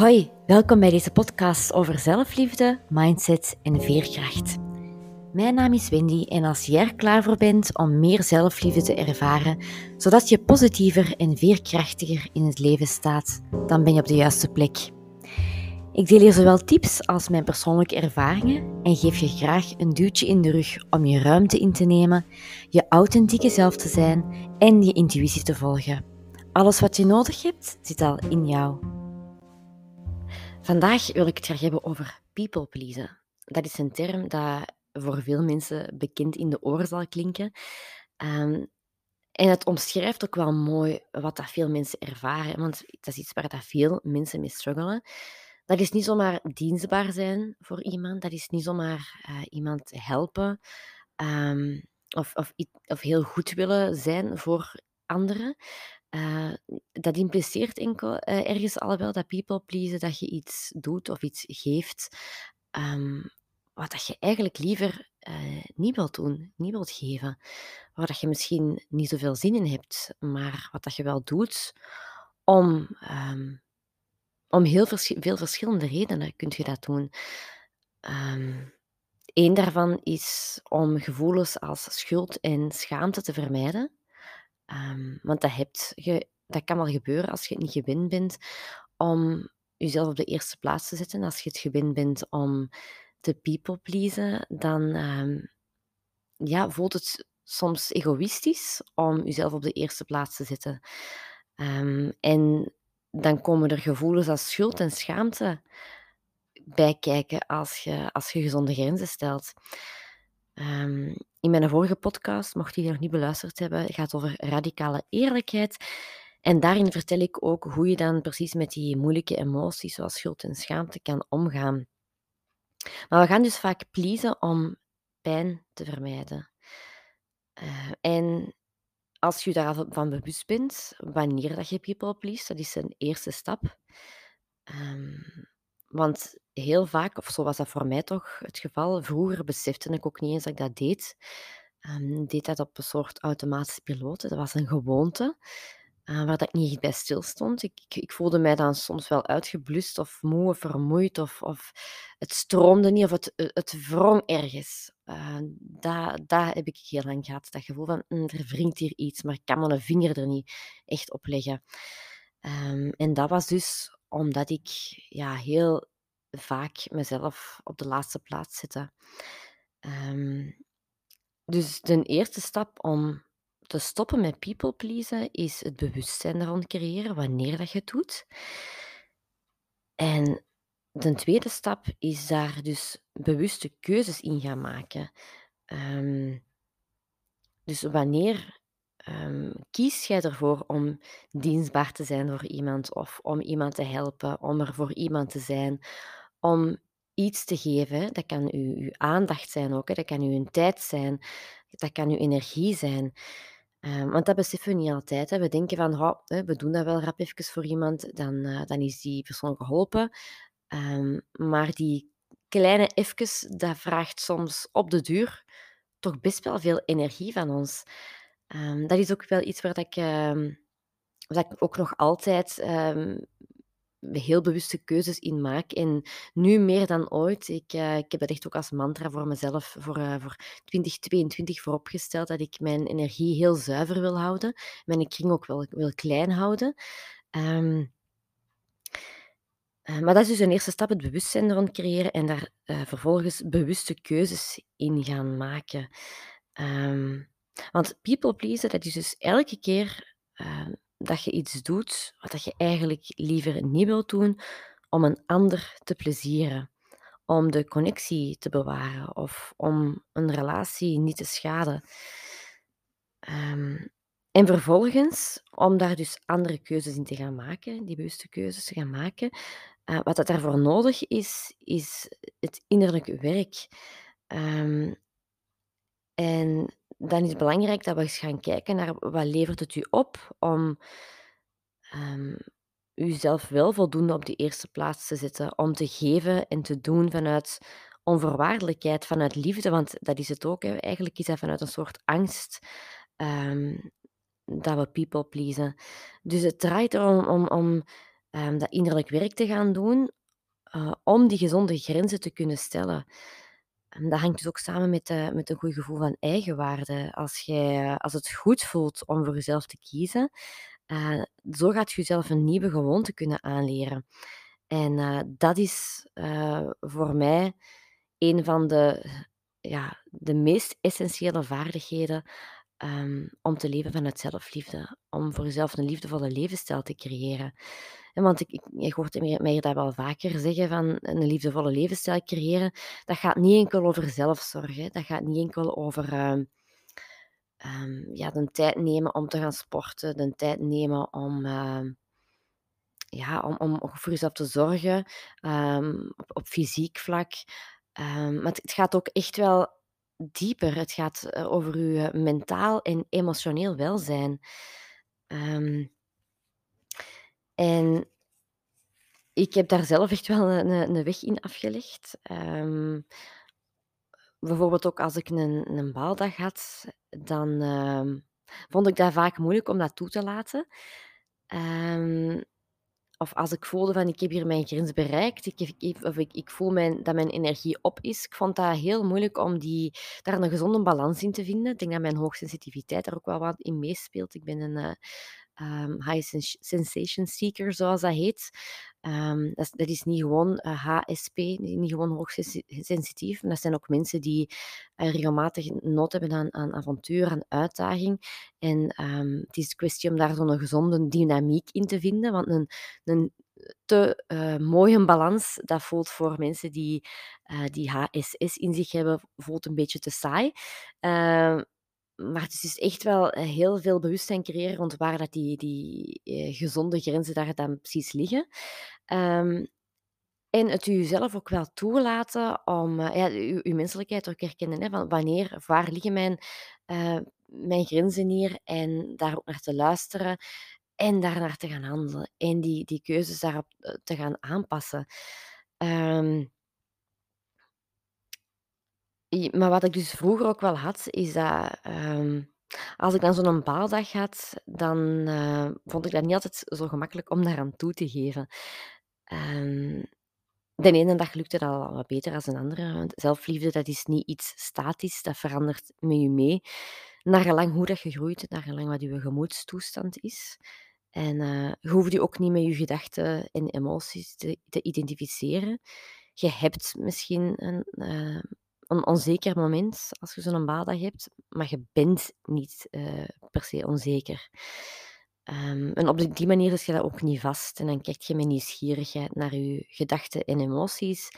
Hoi, welkom bij deze podcast over zelfliefde, mindset en veerkracht. Mijn naam is Wendy en als jij er klaar voor bent om meer zelfliefde te ervaren, zodat je positiever en veerkrachtiger in het leven staat, dan ben je op de juiste plek. Ik deel hier zowel tips als mijn persoonlijke ervaringen en geef je graag een duwtje in de rug om je ruimte in te nemen, je authentieke zelf te zijn en je intuïtie te volgen. Alles wat je nodig hebt, zit al in jou. Vandaag wil ik het graag hebben over people pleasen. Dat is een term dat voor veel mensen bekend in de oren zal klinken. Um, en het omschrijft ook wel mooi wat dat veel mensen ervaren, want dat is iets waar dat veel mensen mee struggelen. Dat is niet zomaar dienstbaar zijn voor iemand, dat is niet zomaar uh, iemand helpen um, of, of, of heel goed willen zijn voor anderen. Uh, dat impliceert enkel uh, ergens al wel dat people pleasen, dat je iets doet of iets geeft um, wat dat je eigenlijk liever uh, niet wilt doen, niet wilt geven. Waar dat je misschien niet zoveel zin in hebt, maar wat dat je wel doet om, um, om heel veel verschillende redenen kun je dat doen. Um, Eén daarvan is om gevoelens als schuld en schaamte te vermijden. Um, want dat, hebt dat kan wel gebeuren als je het niet gewend bent om jezelf op de eerste plaats te zetten. Als je het gewend bent om te people pleasen, dan um, ja, voelt het soms egoïstisch om jezelf op de eerste plaats te zetten. Um, en dan komen er gevoelens als schuld en schaamte bij kijken als je, als je gezonde grenzen stelt. Um, in mijn vorige podcast, mocht je die nog niet beluisterd hebben, gaat over radicale eerlijkheid. En daarin vertel ik ook hoe je dan precies met die moeilijke emoties, zoals schuld en schaamte, kan omgaan. Maar we gaan dus vaak pleasen om pijn te vermijden. Uh, en als je daarvan bewust bent, wanneer dat je people please, dat is een eerste stap. Um, want heel vaak, of zo was dat voor mij toch het geval, vroeger besefte ik ook niet eens dat ik dat deed. Um, deed dat op een soort automatische piloot. Dat was een gewoonte uh, waar dat ik niet bij stilstond. Ik, ik, ik, voelde mij dan soms wel uitgeblust of moe of vermoeid of, of het stroomde niet of het, het wrong ergens. Dat, dat heb ik heel lang gehad. Dat gevoel van, mm, er wringt hier iets, maar ik kan mijn vinger er niet echt op leggen. Um, en dat was dus omdat ik ja, heel vaak mezelf op de laatste plaats zette. Um, dus de eerste stap om te stoppen met people pleasen is het bewustzijn rond creëren wanneer dat je het doet. En de tweede stap is daar dus bewuste keuzes in gaan maken. Um, dus wanneer um, kies jij ervoor om dienstbaar te zijn voor iemand of om iemand te helpen, om er voor iemand te zijn, om iets te geven? Dat kan uw, uw aandacht zijn ook, hè? dat kan uw tijd zijn, dat kan uw energie zijn. Um, want dat beseffen we niet altijd. Hè. We denken van, we doen dat wel rap even voor iemand, dan, uh, dan is die persoon geholpen. Um, maar die kleine even, dat vraagt soms op de duur toch best wel veel energie van ons. Um, dat is ook wel iets waar ik, um, waar ik ook nog altijd um, heel bewuste keuzes in maak. En nu meer dan ooit, ik, uh, ik heb dat echt ook als mantra voor mezelf voor, uh, voor 2022 vooropgesteld, dat ik mijn energie heel zuiver wil houden. Mijn kring ook wel wil klein houden. Uh, maar dat is dus een eerste stap, het bewustzijn rond creëren en daar vervolgens bewuste keuzes in gaan maken. Um, want people pleasen, dat is dus elke keer uh, dat je iets doet wat je eigenlijk liever niet wilt doen, om een ander te plezieren, om de connectie te bewaren of om een relatie niet te schaden. Um, en vervolgens, om daar dus andere keuzes in te gaan maken, die bewuste keuzes te gaan maken, uh, wat dat daarvoor nodig is, is het innerlijke werk. Um, en dan is het belangrijk dat we eens gaan kijken naar wat levert het u op om um, uzelf wel voldoende op de eerste plaats te zetten, om te geven en te doen vanuit onvoorwaardelijkheid, vanuit liefde, want dat is het ook. Hè. Eigenlijk is dat vanuit een soort angst um, dat we people pleasen. Dus het draait erom om, om ehm, dat innerlijk werk te gaan doen, eh, om die gezonde grenzen te kunnen stellen. En dat hangt dus ook samen met, eh, met een goed gevoel van eigenwaarde. Als, jij, als het goed voelt om voor jezelf te kiezen, eh, zo gaat je jezelf een nieuwe gewoonte kunnen aanleren. En eh, dat is eh, voor mij een van de, ja, de meest essentiële vaardigheden ehm, om te leven vanuit zelfliefde. Om voor jezelf een liefdevolle levensstijl te creëren. En want ik, ik, hoort mij dat wel vaker zeggen van een liefdevolle levensstijl creëren. Dat gaat niet enkel over zelfzorg. Hè. Dat gaat niet enkel over ehm, ehm, ja, de tijd nemen om te gaan sporten. De tijd nemen om... ja, om, om voor jezelf te zorgen op, fysiek vlak. Maar het gaat ook echt wel dieper. Het gaat eh, over je mentaal en emotioneel welzijn. Ehm, en ik heb daar zelf echt wel een, een weg in afgelegd. Ehm, bijvoorbeeld ook als ik een, een baaldag had, dan ehm, vond ik dat vaak moeilijk om dat toe te laten. Of als ik voelde van ik heb hier mijn grens bereikt, ik, heb- of ik, ik voel mijn, dat mijn energie op is. Ik vond dat heel moeilijk om die, daar een gezonde balans in te vinden. Ik denk dat mijn hoogsensitiviteit daar ook wel wat in meespeelt. Ik ben een eh, ehm, high sens- sensation seeker, zoals dat heet. Ehm, dat, is, dat is niet gewoon eh, HSP, niet gewoon hoogsensitief, maar dat zijn ook mensen die eh, regelmatig nood hebben aan, aan avontuur, aan uitdaging. En ehm, het is kwestie om daar zo'n gezonde dynamiek in te vinden, want een, een te eh, mooie balans, dat voelt voor mensen die, eh, die HSS in zich hebben, voelt een beetje te saai. Maar het is dus echt wel eh, heel veel bewustzijn creëren rond waar dat die, die eh, gezonde grenzen daar dan precies liggen. Ehm, en het u zelf ook wel toelaten om eh, ja, uw, menselijkheid ook herkennen. Hè, van wanneer, waar liggen mijn, mijn grenzen hier? En daar ook naar te luisteren en daarnaar te gaan handelen. En die, die keuzes daarop te gaan aanpassen. Ehm, maar wat ik dus vroeger ook wel had, is dat ehm, als ik dan zo'n baaldag had, dan eh, vond ik dat niet altijd zo gemakkelijk om daaraan toe te geven. Ehm, de ene dag lukte dat al wat beter dan de andere. Want zelfliefde, dat is niet iets statisch, dat verandert met je mee. Naar gelang hoe dat je groeit, naar gelang wat je gemoedstoestand is. En eh, je hoeft je ook niet met je gedachten en emoties te, te identificeren. Je hebt misschien een, eh, een onzeker moment als je zo'n baaldag hebt, maar je bent niet eh, per se onzeker. Ehm, en op die manier is je dat ook niet vast. En dan kijk je met nieuwsgierigheid naar je gedachten en emoties.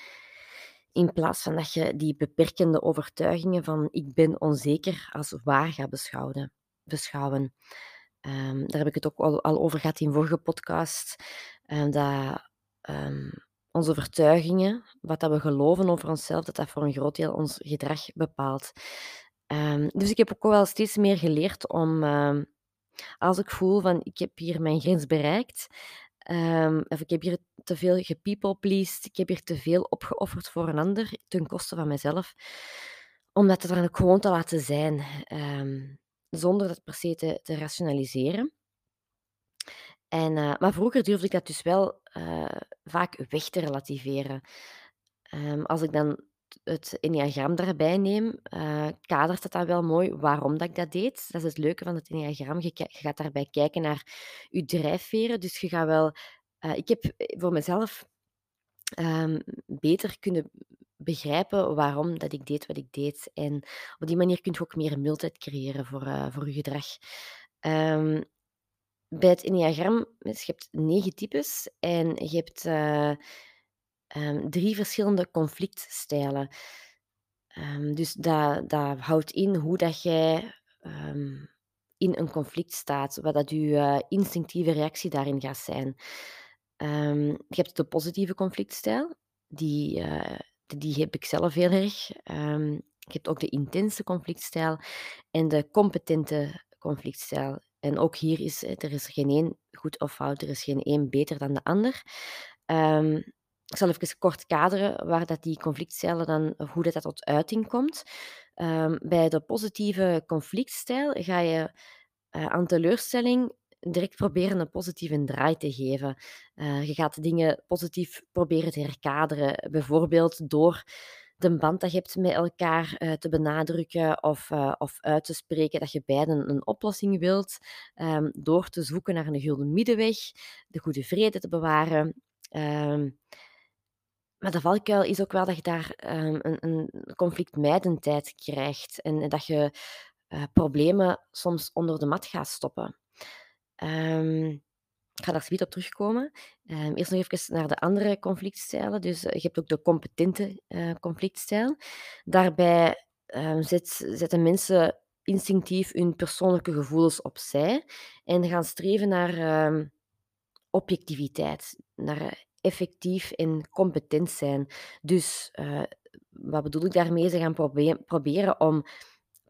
In plaats van dat je die beperkende overtuigingen van ik ben onzeker als waar gaat beschouwen. beschouwen. Ehm, daar heb ik het ook al, over gehad in vorige podcast. eh, dat ehm, onze overtuigingen, wat dat we geloven over onszelf, dat dat voor een groot deel ons gedrag bepaalt. Ehm, dus ik heb ook wel steeds meer geleerd om, ehm, als ik voel van ik heb hier mijn grens bereikt, ehm, of ik heb hier te veel gepeople-pleased, ik heb hier te veel opgeofferd voor een ander ten koste van mezelf, om dat dan ook gewoon te laten zijn, zonder dat per se te, te rationaliseren. En, eh, maar vroeger durfde ik dat dus wel eh, vaak weg te relativeren. Ehm, als ik dan het enneagram daarbij neem, eh, kadert het dan wel mooi waarom dat ik dat deed. Dat is het leuke van het enneagram. Je, gaat daarbij kijken naar je drijfveren. Dus je gaat wel... eh, ik heb voor mezelf ehm, beter kunnen begrijpen waarom dat ik deed wat ik deed. En op die manier kun je ook meer mildheid creëren voor, voor je gedrag. Ehm, bij het enneagram, dus je hebt negen types en je hebt eh, ehm, drie verschillende conflictstijlen. Ehm, dus dat, dat houdt in hoe dat jij ehm, in een conflict staat, wat dat je eh, instinctieve reactie daarin gaat zijn. Je hebt de positieve conflictstijl, die, eh, die heb ik zelf heel erg. Je hebt ook de intense conflictstijl en de competente conflictstijl. En ook hier is er is geen één goed of fout, er is geen één beter dan de ander. Ehm, ik zal even kort kaderen waar dat die conflictstijlen dan, hoe dat, dat tot uiting komt. Ehm, bij de positieve conflictstijl ga je eh, aan teleurstelling direct proberen een positieve draai te geven. Eh, je gaat dingen positief proberen te herkaderen, bijvoorbeeld door de band dat je hebt met elkaar uh, te benadrukken of, uh, of uit te spreken dat je beiden een oplossing wilt, um, door te zoeken naar een gulden middenweg, de goede vrede te bewaren. Um, maar de valkuil is ook wel dat je daar um, een, een conflictmijdendheid krijgt en dat je uh, problemen soms onder de mat gaat stoppen. Ik ga daar zoiets op terugkomen. Um, eerst nog even naar de andere conflictstijlen. Dus uh, je hebt ook de competente uh, conflictstijl. Daarbij zet, zetten mensen instinctief hun persoonlijke gevoelens opzij en gaan streven naar objectiviteit, naar effectief en competent zijn. Dus wat bedoel ik daarmee? Ze gaan probe proberen om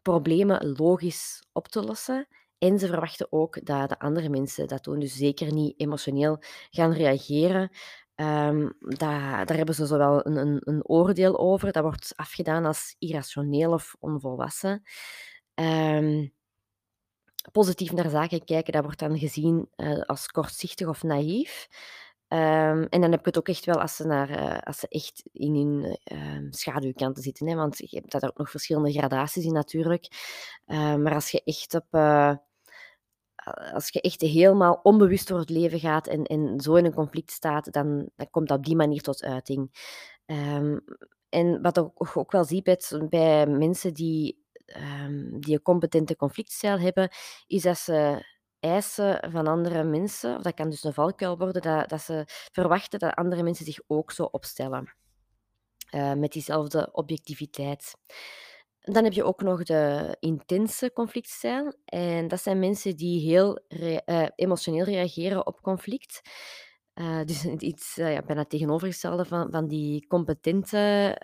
problemen logisch op te lossen. En ze verwachten ook dat de andere mensen dat doen. Dus zeker niet emotioneel gaan reageren. Um, daar, daar hebben ze zowel een, een, een, oordeel over. Dat wordt afgedaan als irrationeel of onvolwassen. Um, positief naar zaken kijken, dat wordt dan gezien uh, als kortzichtig of naïef. Um, en dan heb ik het ook echt wel als ze, naar, uh, als ze echt in hun uh, schaduwkanten zitten. Hè? Want je hebt daar ook nog verschillende gradaties in natuurlijk. Maar als je echt op... Als je echt helemaal onbewust door het leven gaat en, zo in een conflict staat, dan, dan komt dat op die manier tot uiting. Um, en wat ik ook wel zie bij, bij mensen die, um, die een competente conflictstijl hebben, is dat ze eisen van andere mensen, of dat kan dus een valkuil worden, dat, dat ze verwachten dat andere mensen zich ook zo opstellen. Uh, met diezelfde objectiviteit. Dan heb je ook nog de intense conflictstijl. En dat zijn mensen die heel re uh, emotioneel reageren op conflict. Uh, dus iets ja, bijna tegenovergestelde van, van die competente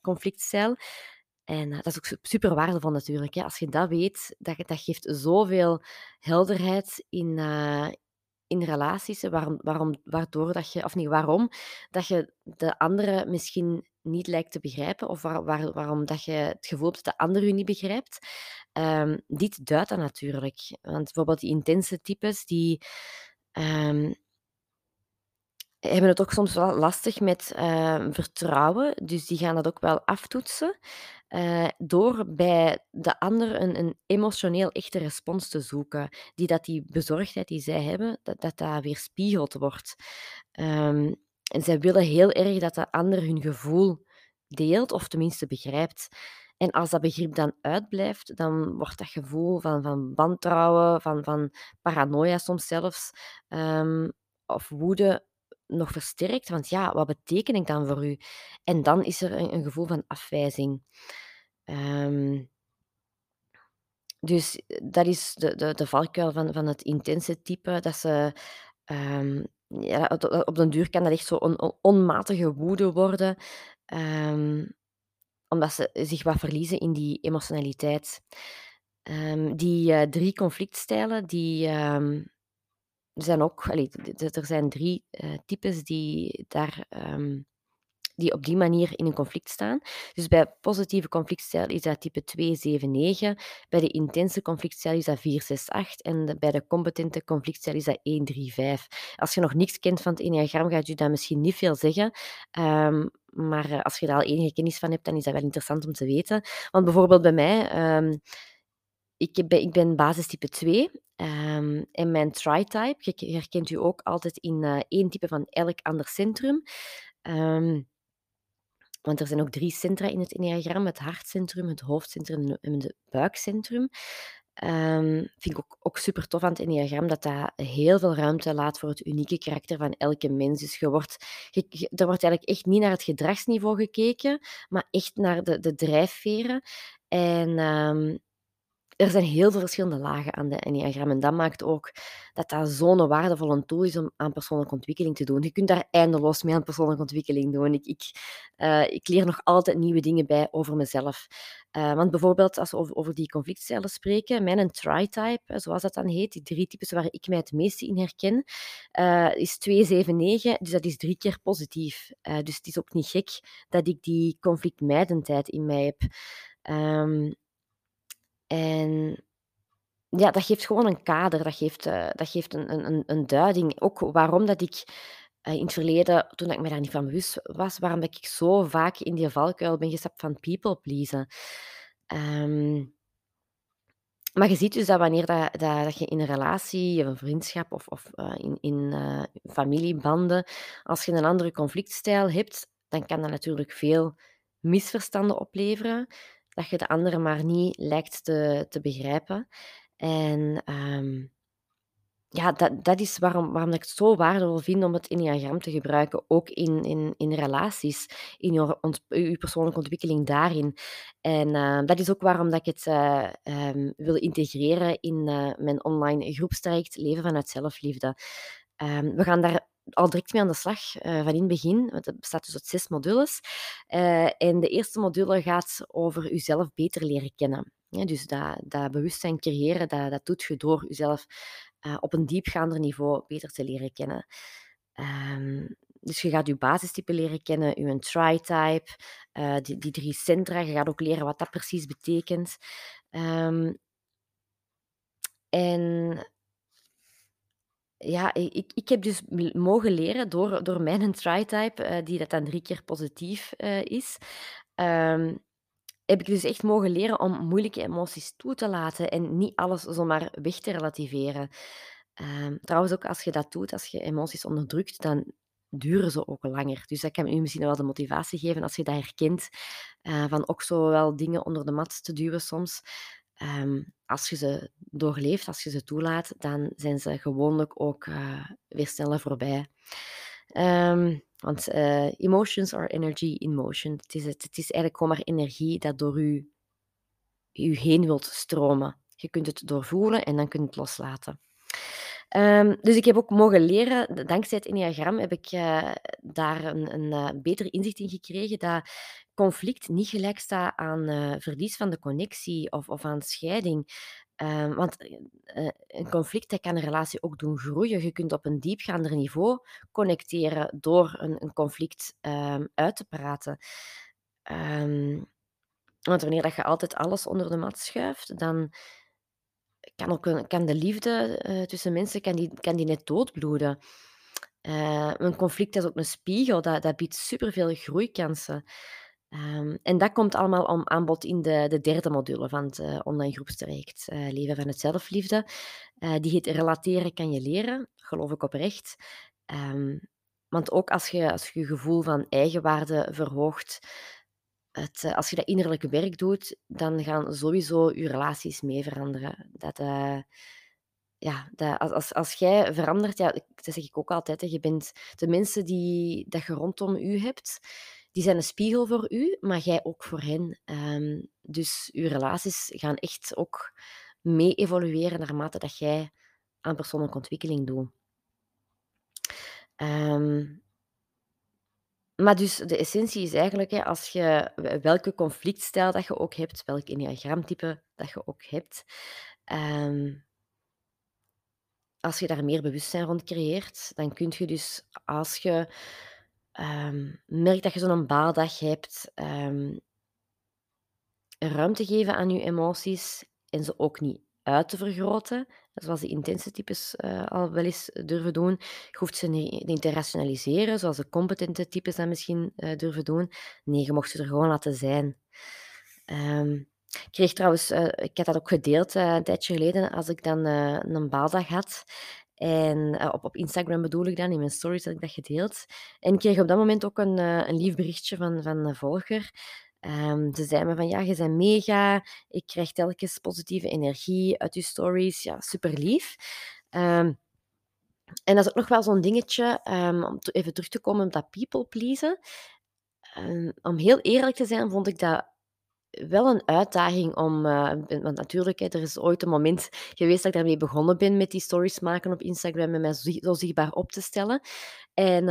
conflictstijl. En uh, dat is ook super waardevol natuurlijk. Hè. Als je dat weet, dat, dat geeft zoveel helderheid in, uh, in relaties. Waarom, waarom, waardoor dat je, of niet waarom, dat je de andere misschien niet lijkt te begrijpen. Of waar, waar, waarom dat je het gevoel hebt dat de ander u niet begrijpt. Um, dit duidt dat natuurlijk. Want bijvoorbeeld die intense types, die... Um, hebben het ook soms wel lastig met uh, vertrouwen. Dus die gaan dat ook wel aftoetsen. Uh, door bij de ander een, een emotioneel echte respons te zoeken. Die dat die bezorgdheid die zij hebben, dat dat, dat weer spiegeld wordt. En zij willen heel erg dat de ander hun gevoel deelt, of tenminste begrijpt. En als dat begrip dan uitblijft, dan wordt dat gevoel van, van wantrouwen, van, van paranoia soms zelfs, um, of woede nog versterkt. Want ja, wat beteken ik dan voor u? En dan is er een, gevoel van afwijzing. Um, dus dat is de, de, de valkuil van, van het intense type, dat ze... Um, ja, op den duur kan dat echt zo een onmatige woede worden, um, omdat ze zich wat verliezen in die emotionaliteit. Um, die uh, drie conflictstijlen, die, er zijn ook, er zijn drie uh, types die daar die op die manier in een conflict staan. Dus bij positieve conflictstijl is dat type 279, bij de intense conflictstijl is dat 468 en bij de competente conflictstijl is dat 135. Als je nog niks kent van het enneagram, gaat je dat misschien niet veel zeggen. Um, maar uh, als je daar al enige kennis van hebt, dan is dat wel interessant om te weten. Want bijvoorbeeld bij mij, um, ik, ben, ik ben basistype 2 Um, en mijn tri-type, herkent u ook altijd in uh, één type van elk ander centrum. Um, want er zijn ook drie centra in het enneagram: het hartcentrum, het hoofdcentrum en het buikcentrum. Um, vind ik ook, ook super tof aan het enneagram dat dat heel veel ruimte laat voor het unieke karakter van elke mens. Dus je wordt, er wordt eigenlijk echt niet naar het gedragsniveau gekeken, maar echt naar de, de drijfveren. En um, er zijn heel veel verschillende lagen aan de Enneagram. En dat maakt ook dat dat zo'n waardevolle tool is om aan persoonlijke ontwikkeling te doen. Je kunt daar eindeloos mee aan persoonlijke ontwikkeling doen. Ik, ik, uh, ik leer nog altijd nieuwe dingen bij over mezelf. Uh, want bijvoorbeeld, als we over, die conflictcellen spreken, mijn tri-type, zoals dat dan heet, die drie types waar ik mij het meeste in herken, is 279, dus dat is drie keer positief. dus het is ook niet gek dat ik die conflictmijdendheid in mij heb. Um, en ja, dat geeft gewoon een kader, dat geeft, eh, dat geeft een een een duiding. Ook waarom dat ik, eh, in het verleden, toen ik me daar niet van bewust was, waarom dat ik zo vaak in die valkuil ben gestapt van people pleasen. Ehm, maar je ziet dus dat wanneer dat, dat, dat je in een relatie, of een vriendschap of, of eh, in, in familiebanden, als je een andere conflictstijl hebt, dan kan dat natuurlijk veel misverstanden opleveren, dat je de andere maar niet lijkt te, te begrijpen. En ehm, ja, dat, dat is waarom, waarom ik het zo waardevol vind om het enneagram te gebruiken, ook in, in, in relaties, in je, persoonlijke ontwikkeling daarin. En uh, dat is ook waarom dat ik het uh, um, wil integreren in uh, mijn online groepstraject Leven vanuit Zelfliefde. We gaan daar al direct mee aan de slag van in het begin. Want het bestaat dus uit zes modules. en de eerste module gaat over jezelf beter leren kennen. Ja, dus dat, dat bewustzijn creëren, dat, dat doet je door jezelf uh, op een diepgaander niveau beter te leren kennen. Um, dus je gaat je basistype leren kennen, je try-type, uh, die, die, drie centra. Je gaat ook leren wat dat precies betekent. Um, en ja, ik, ik heb dus mogen leren door, door mijn try-type, uh, die dat dan drie keer positief uh, is. Um, heb ik dus echt mogen leren om moeilijke emoties toe te laten en niet alles zomaar weg te relativeren. Ehm, trouwens, ook als je dat doet, als je emoties onderdrukt, dan duren ze ook langer. Dus dat kan u misschien wel de motivatie geven als je dat herkent, uh, van ook zo wel dingen onder de mat te duwen soms. Um, als je ze doorleeft, als je ze toelaat, dan zijn ze gewoonlijk ook uh, weer sneller voorbij. Um, want uh, emotions are energy in motion. Het is, het, is eigenlijk gewoon maar energie dat door u, u heen wilt stromen. Je kunt het doorvoelen en dan kunt het loslaten. Um, dus ik heb ook mogen leren, dankzij het Enneagram heb ik uh, daar een, een uh, beter inzicht in gekregen dat conflict niet gelijk staat aan uh, verlies van de connectie of, of aan scheiding. Um, want een conflict kan een relatie ook doen groeien. Je kunt op een diepgaander niveau connecteren door een, een conflict um, uit te praten. Want wanneer dat je altijd alles onder de mat schuift, dan kan, ook kan de liefde uh, tussen mensen kan die, kan die net doodbloeden. Uh, een conflict is ook een spiegel, dat, dat biedt superveel groeikansen. Um, en dat komt allemaal om aan bod in de, de derde module van het uh, online groepstraject Leven van het Zelfliefde. Die heet Relateren kan je leren, geloof ik oprecht. Um, want ook als je, als je je gevoel van eigenwaarde verhoogt, het, als je dat innerlijke werk doet, dan gaan sowieso je relaties mee veranderen. Dat, ja, dat, als, als, als jij verandert, ja, dat zeg ik ook altijd, je bent de mensen die dat je rondom u hebt die zijn een spiegel voor u, maar jij ook voor hen. Um, dus uw relaties gaan echt ook mee evolueren naarmate dat jij aan persoonlijke ontwikkeling doet. Um, maar dus de essentie is eigenlijk, hè, als je welke conflictstijl dat je ook hebt, welk enneagramtype dat je ook hebt, um, als je daar meer bewustzijn rond creëert, dan kun je dus als je um, merk dat je zo'n baaldag hebt, um, ruimte geven aan je emoties en ze ook niet uit te vergroten, zoals de intense types uh, al wel eens durven doen. Je hoeft ze niet, te rationaliseren, zoals de competente types dat misschien uh, durven doen. Nee, je mocht ze er gewoon laten zijn. Um, ik kreeg trouwens, uh, ik had dat ook gedeeld een tijdje geleden, als ik dan een baaldag had. En op, op Instagram bedoel ik dan, in mijn stories had ik dat gedeeld. En ik kreeg op dat moment ook een, een lief berichtje van, van een volger. Um, ze zei me van, ja, je bent mega. Ik krijg telkens positieve energie uit je stories. Ja, super lief. Um, en dat is ook nog wel zo'n dingetje, um, om even terug te komen op dat people pleasen. om heel eerlijk te zijn, vond ik dat wel een uitdaging om, uh, want natuurlijk, hè, er is ooit een moment geweest dat ik daarmee begonnen ben met die stories maken op Instagram en mij zo, zichtbaar op te stellen. En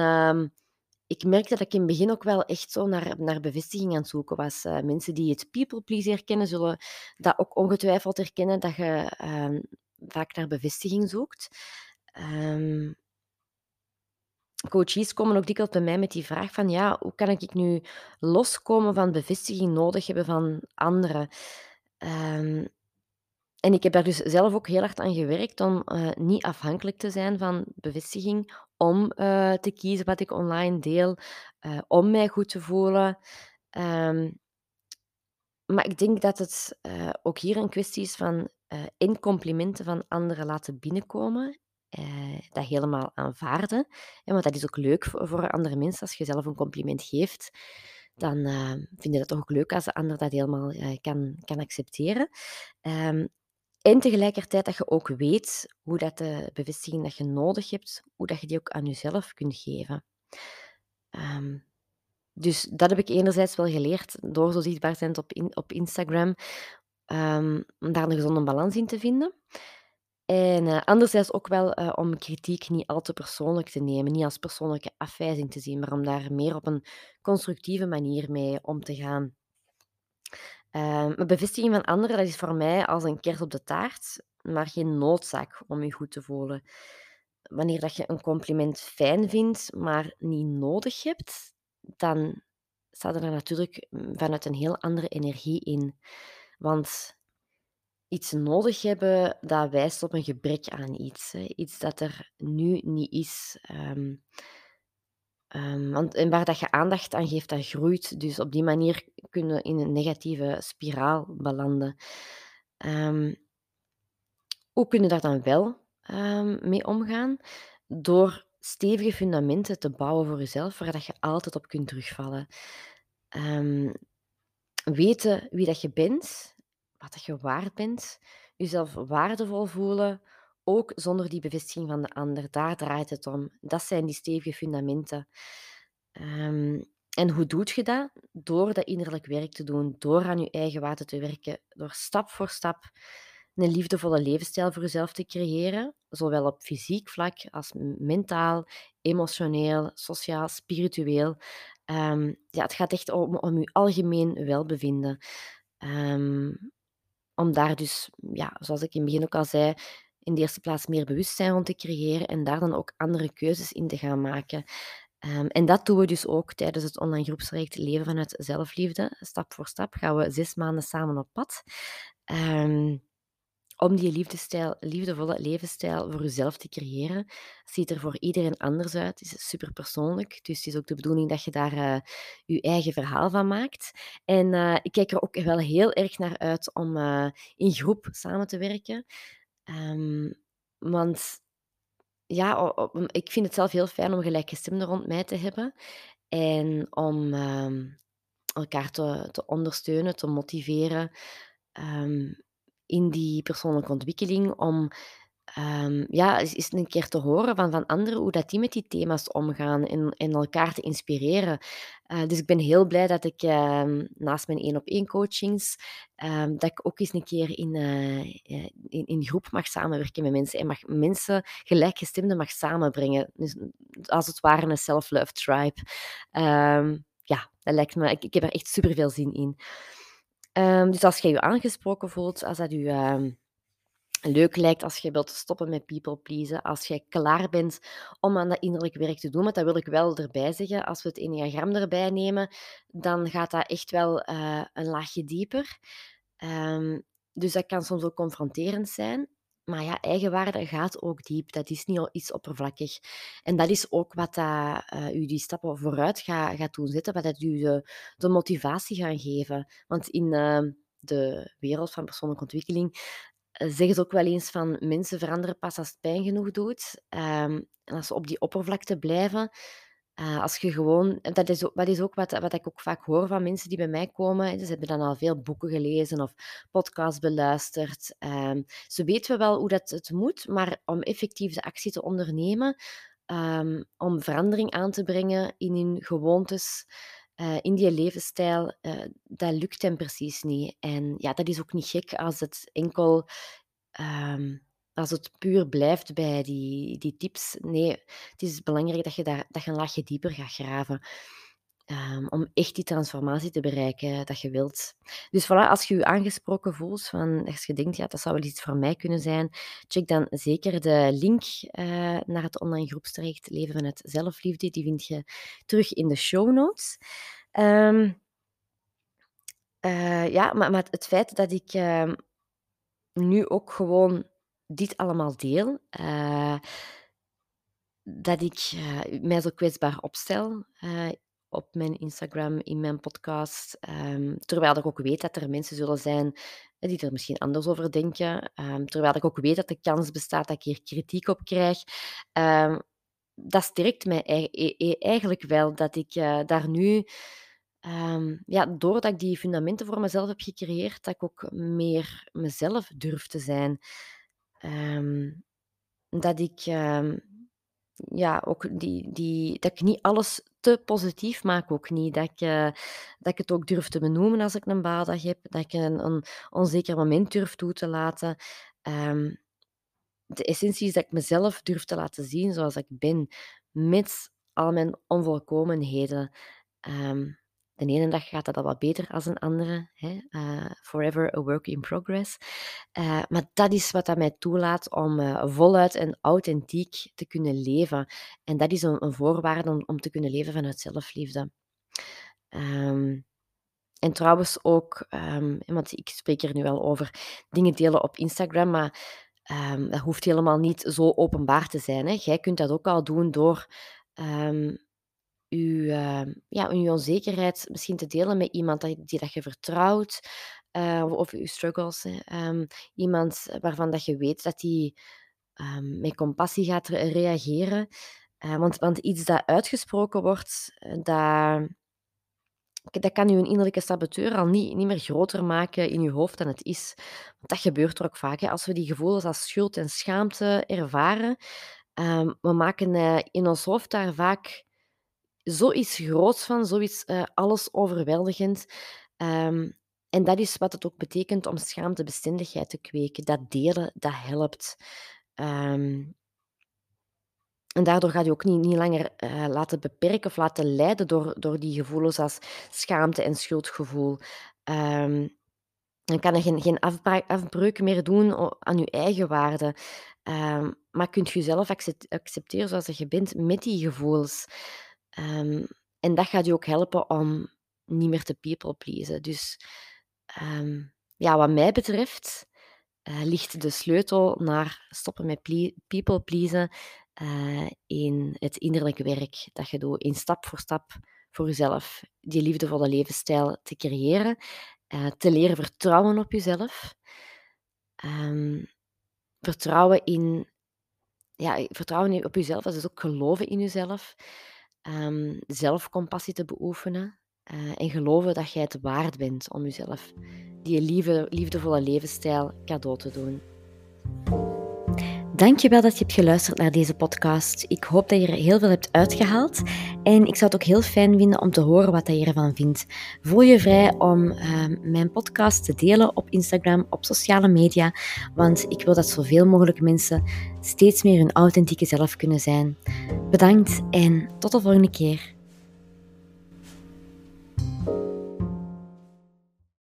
ik merkte dat ik in het begin ook wel echt zo naar, naar bevestiging aan het zoeken was. Uh, mensen die het people please herkennen, zullen dat ook ongetwijfeld herkennen, dat je ehm, vaak naar bevestiging zoekt. Um, coaches komen ook dikwijls bij mij met die vraag van ja, hoe kan ik nu loskomen van bevestiging nodig hebben van anderen? Um, en ik heb daar dus zelf ook heel hard aan gewerkt om, eh, niet afhankelijk te zijn van bevestiging, om, eh, te kiezen wat ik online deel, eh, om mij goed te voelen. Ehm, maar ik denk dat het, eh, ook hier een kwestie is van, in complimenten van anderen laten binnenkomen, dat helemaal aanvaarden. En want dat is ook leuk voor andere mensen. Als je zelf een compliment geeft, dan, vind je dat toch ook leuk als de ander dat helemaal, kan kan accepteren. Ehm, en tegelijkertijd dat je ook weet hoe dat de bevestiging dat je nodig hebt, hoe dat je die ook aan jezelf kunt geven. Ehm, dus dat heb ik enerzijds wel geleerd door zo zichtbaar te zijn op op Instagram, ehm, om daar een gezonde balans in te vinden. En, eh, anderzijds ook wel, eh, om kritiek niet al te persoonlijk te nemen, niet als persoonlijke afwijzing te zien, maar om daar meer op een constructieve manier mee om te gaan. Ehm, maar bevestiging van anderen, dat is voor mij als een kers op de taart, maar geen noodzaak om je goed te voelen. Wanneer dat je een compliment fijn vindt, maar niet nodig hebt, dan staat er natuurlijk mm, vanuit een heel andere energie in. Want iets nodig hebben, dat wijst op een gebrek aan iets, hè. Iets dat er nu niet is. Ehm, ehm, want en waar dat je aandacht aan geeft, dat groeit. Dus op die manier kunnen we in een negatieve spiraal belanden. Ehm, hoe kun je daar dan wel, ehm, mee omgaan? Door stevige fundamenten te bouwen voor jezelf, waar je altijd op kunt terugvallen. Weten wie dat je bent, wat dat je waard bent, jezelf waardevol voelen, ook zonder die bevestiging van de ander. Daar draait het om. Dat zijn die stevige fundamenten. Ehm, en hoe doe je dat? Door dat innerlijk werk te doen, door aan je eigen waarde te werken, door stap voor stap een liefdevolle levensstijl voor jezelf te creëren, zowel op fysiek vlak als mentaal, emotioneel, sociaal, spiritueel. Ehm, ja, het gaat echt om, om je algemeen welbevinden. Ehm, om daar dus, ja, zoals ik in het begin ook al zei, in de eerste plaats meer bewustzijn rond te creëren en daar dan ook andere keuzes in te gaan maken. Ehm, en dat doen we dus ook tijdens het online groepstraject Leven vanuit Zelfliefde. Stap voor stap gaan we zes maanden samen op pad. Ehm, om die liefdevolle levensstijl voor jezelf te creëren. Ziet er voor iedereen anders uit. Het is super persoonlijk. Dus het is ook de bedoeling dat je daar uh, je eigen verhaal van maakt. En uh, ik kijk er ook wel heel erg naar uit om uh, in groep samen te werken. Um, want ja, ik vind het zelf heel fijn om gelijkgestemden rond mij te hebben. En om uh, elkaar te, te, ondersteunen, te motiveren um, in die persoonlijke ontwikkeling. Om um, ja, eens een keer te horen van, van anderen hoe dat die met die thema's omgaan en, en elkaar te inspireren. Uh, dus ik ben heel blij dat ik uh, naast mijn één op één coachings, uh, dat ik ook eens een keer in, in, in, groep mag samenwerken met mensen en mag mensen gelijkgestemden mag samenbrengen. Dus als het ware een self-love tribe. Ehm, ja, dat lijkt me, ik, heb er echt super veel zin in. Dus als je je aangesproken voelt, als dat je leuk lijkt als je wilt stoppen met people pleasen, als jij klaar bent om aan dat innerlijk werk te doen. Maar dat wil ik wel erbij zeggen, als we het enneagram erbij nemen, dan gaat dat echt wel uh, een laagje dieper. Um, dus dat kan soms ook confronterend zijn. Maar ja, eigenwaarde gaat ook diep. Dat is niet iets oppervlakkig. En dat is ook wat dat, uh, u die stappen vooruit gaat, gaat doen zetten, wat dat u de, de motivatie gaat geven. Want in uh, de wereld van persoonlijke ontwikkeling eh, zeggen ze ook wel eens van mensen veranderen pas als het pijn genoeg doet. Um, en als ze op die oppervlakte blijven, uh, als je gewoon, dat is ook, is ook wat, wat ik ook vaak hoor van mensen die bij mij komen. Ze hebben dan al veel boeken gelezen of podcasts beluisterd. Um, ze weten wel hoe dat het moet, maar om effectief de actie te ondernemen, um, om verandering aan te brengen in hun gewoontes, uh, in die levensstijl, uh, dat lukt hem precies niet. En ja, dat is ook niet gek als het enkel, um, als het puur blijft bij die, die tips. Nee, het is belangrijk dat je, daar, dat je een laagje dieper gaat graven. Um, om echt die transformatie te bereiken dat je wilt. Dus voilà, als je je aangesproken voelt, van, als je denkt, ja, dat zou wel iets voor mij kunnen zijn, check dan zeker de link uh, naar het online groepstraject Leven vanuit Zelfliefde. Die vind je terug in de show notes. Um, uh, ja, maar, het feit dat ik uh, nu ook gewoon dit allemaal deel. Uh, dat ik mij zo kwetsbaar opstel op mijn Instagram, in mijn podcast. Um, terwijl ik ook weet dat er mensen zullen zijn die er misschien anders over denken. Um, terwijl ik ook weet dat de kans bestaat dat ik hier kritiek op krijg. Um, dat sterkt mij e-, e-, eigenlijk wel dat ik uh, daar nu ja, doordat ik die fundamenten voor mezelf heb gecreëerd, dat ik ook meer mezelf durf te zijn. Dat ik ja, ook die, die, dat ik niet alles te positief maak, ook niet. Dat ik, uh, dat ik het ook durf te benoemen als ik een baaldag heb, dat ik een, een onzeker moment durf toe te laten. de essentie is dat ik mezelf durf te laten zien zoals ik ben, met al mijn onvolkomenheden. Um, de ene dag gaat dat al wat beter als een andere. Hè? Uh, forever a work in progress. Uh, maar dat is wat dat mij toelaat om uh, voluit en authentiek te kunnen leven. En dat is een, een voorwaarde om, te kunnen leven vanuit zelfliefde. Um, en trouwens ook, um, want ik spreek hier nu wel over dingen delen op Instagram, maar um, dat hoeft helemaal niet zo openbaar te zijn. Hè. Jij kunt dat ook al doen door uw, uh, ja, uw onzekerheid misschien te delen met iemand die, die dat je vertrouwt, uh, of uw struggles. Um, iemand waarvan dat je weet dat die um, met compassie gaat re reageren. Uh, want, want iets dat uitgesproken wordt, dat, dat kan je innerlijke saboteur al niet, niet meer groter maken in je hoofd dan het is. Want dat gebeurt er ook vaak. Hè. Als we die gevoelens als schuld en schaamte ervaren, um, we maken in ons hoofd daar vaak zoiets groots van, zoiets uh, alles overweldigend. Um, en dat is wat het ook betekent om schaamtebestendigheid te kweken. Dat delen, dat helpt. Um, en daardoor gaat je ook niet, niet langer uh, laten beperken of laten leiden door, door die gevoelens als schaamte en schuldgevoel. Um, dan kan er geen, geen afbreuk meer doen aan je eigen waarde. Um, maar kunt je jezelf accepteren zoals je bent met die gevoelens. Um, en dat gaat je ook helpen om niet meer te people pleasen. Dus um, ja, wat mij betreft uh, ligt de sleutel naar stoppen met people pleasen uh, in het innerlijke werk dat je doet, in stap voor stap voor jezelf die liefdevolle levensstijl te creëren, uh, te leren vertrouwen op jezelf, um, vertrouwen in ja, vertrouwen op jezelf, dat is ook geloven in jezelf um, zelfcompassie te beoefenen uh, en geloven dat jij het waard bent om jezelf die liefdevolle levensstijl cadeau te doen. Dankjewel dat je hebt geluisterd naar deze podcast. Ik hoop dat je er heel veel hebt uitgehaald. En ik zou het ook heel fijn vinden om te horen wat je ervan vindt. Voel je vrij om uh, mijn podcast te delen op Instagram, op sociale media. Want ik wil dat zoveel mogelijk mensen steeds meer hun authentieke zelf kunnen zijn. Bedankt en tot de volgende keer.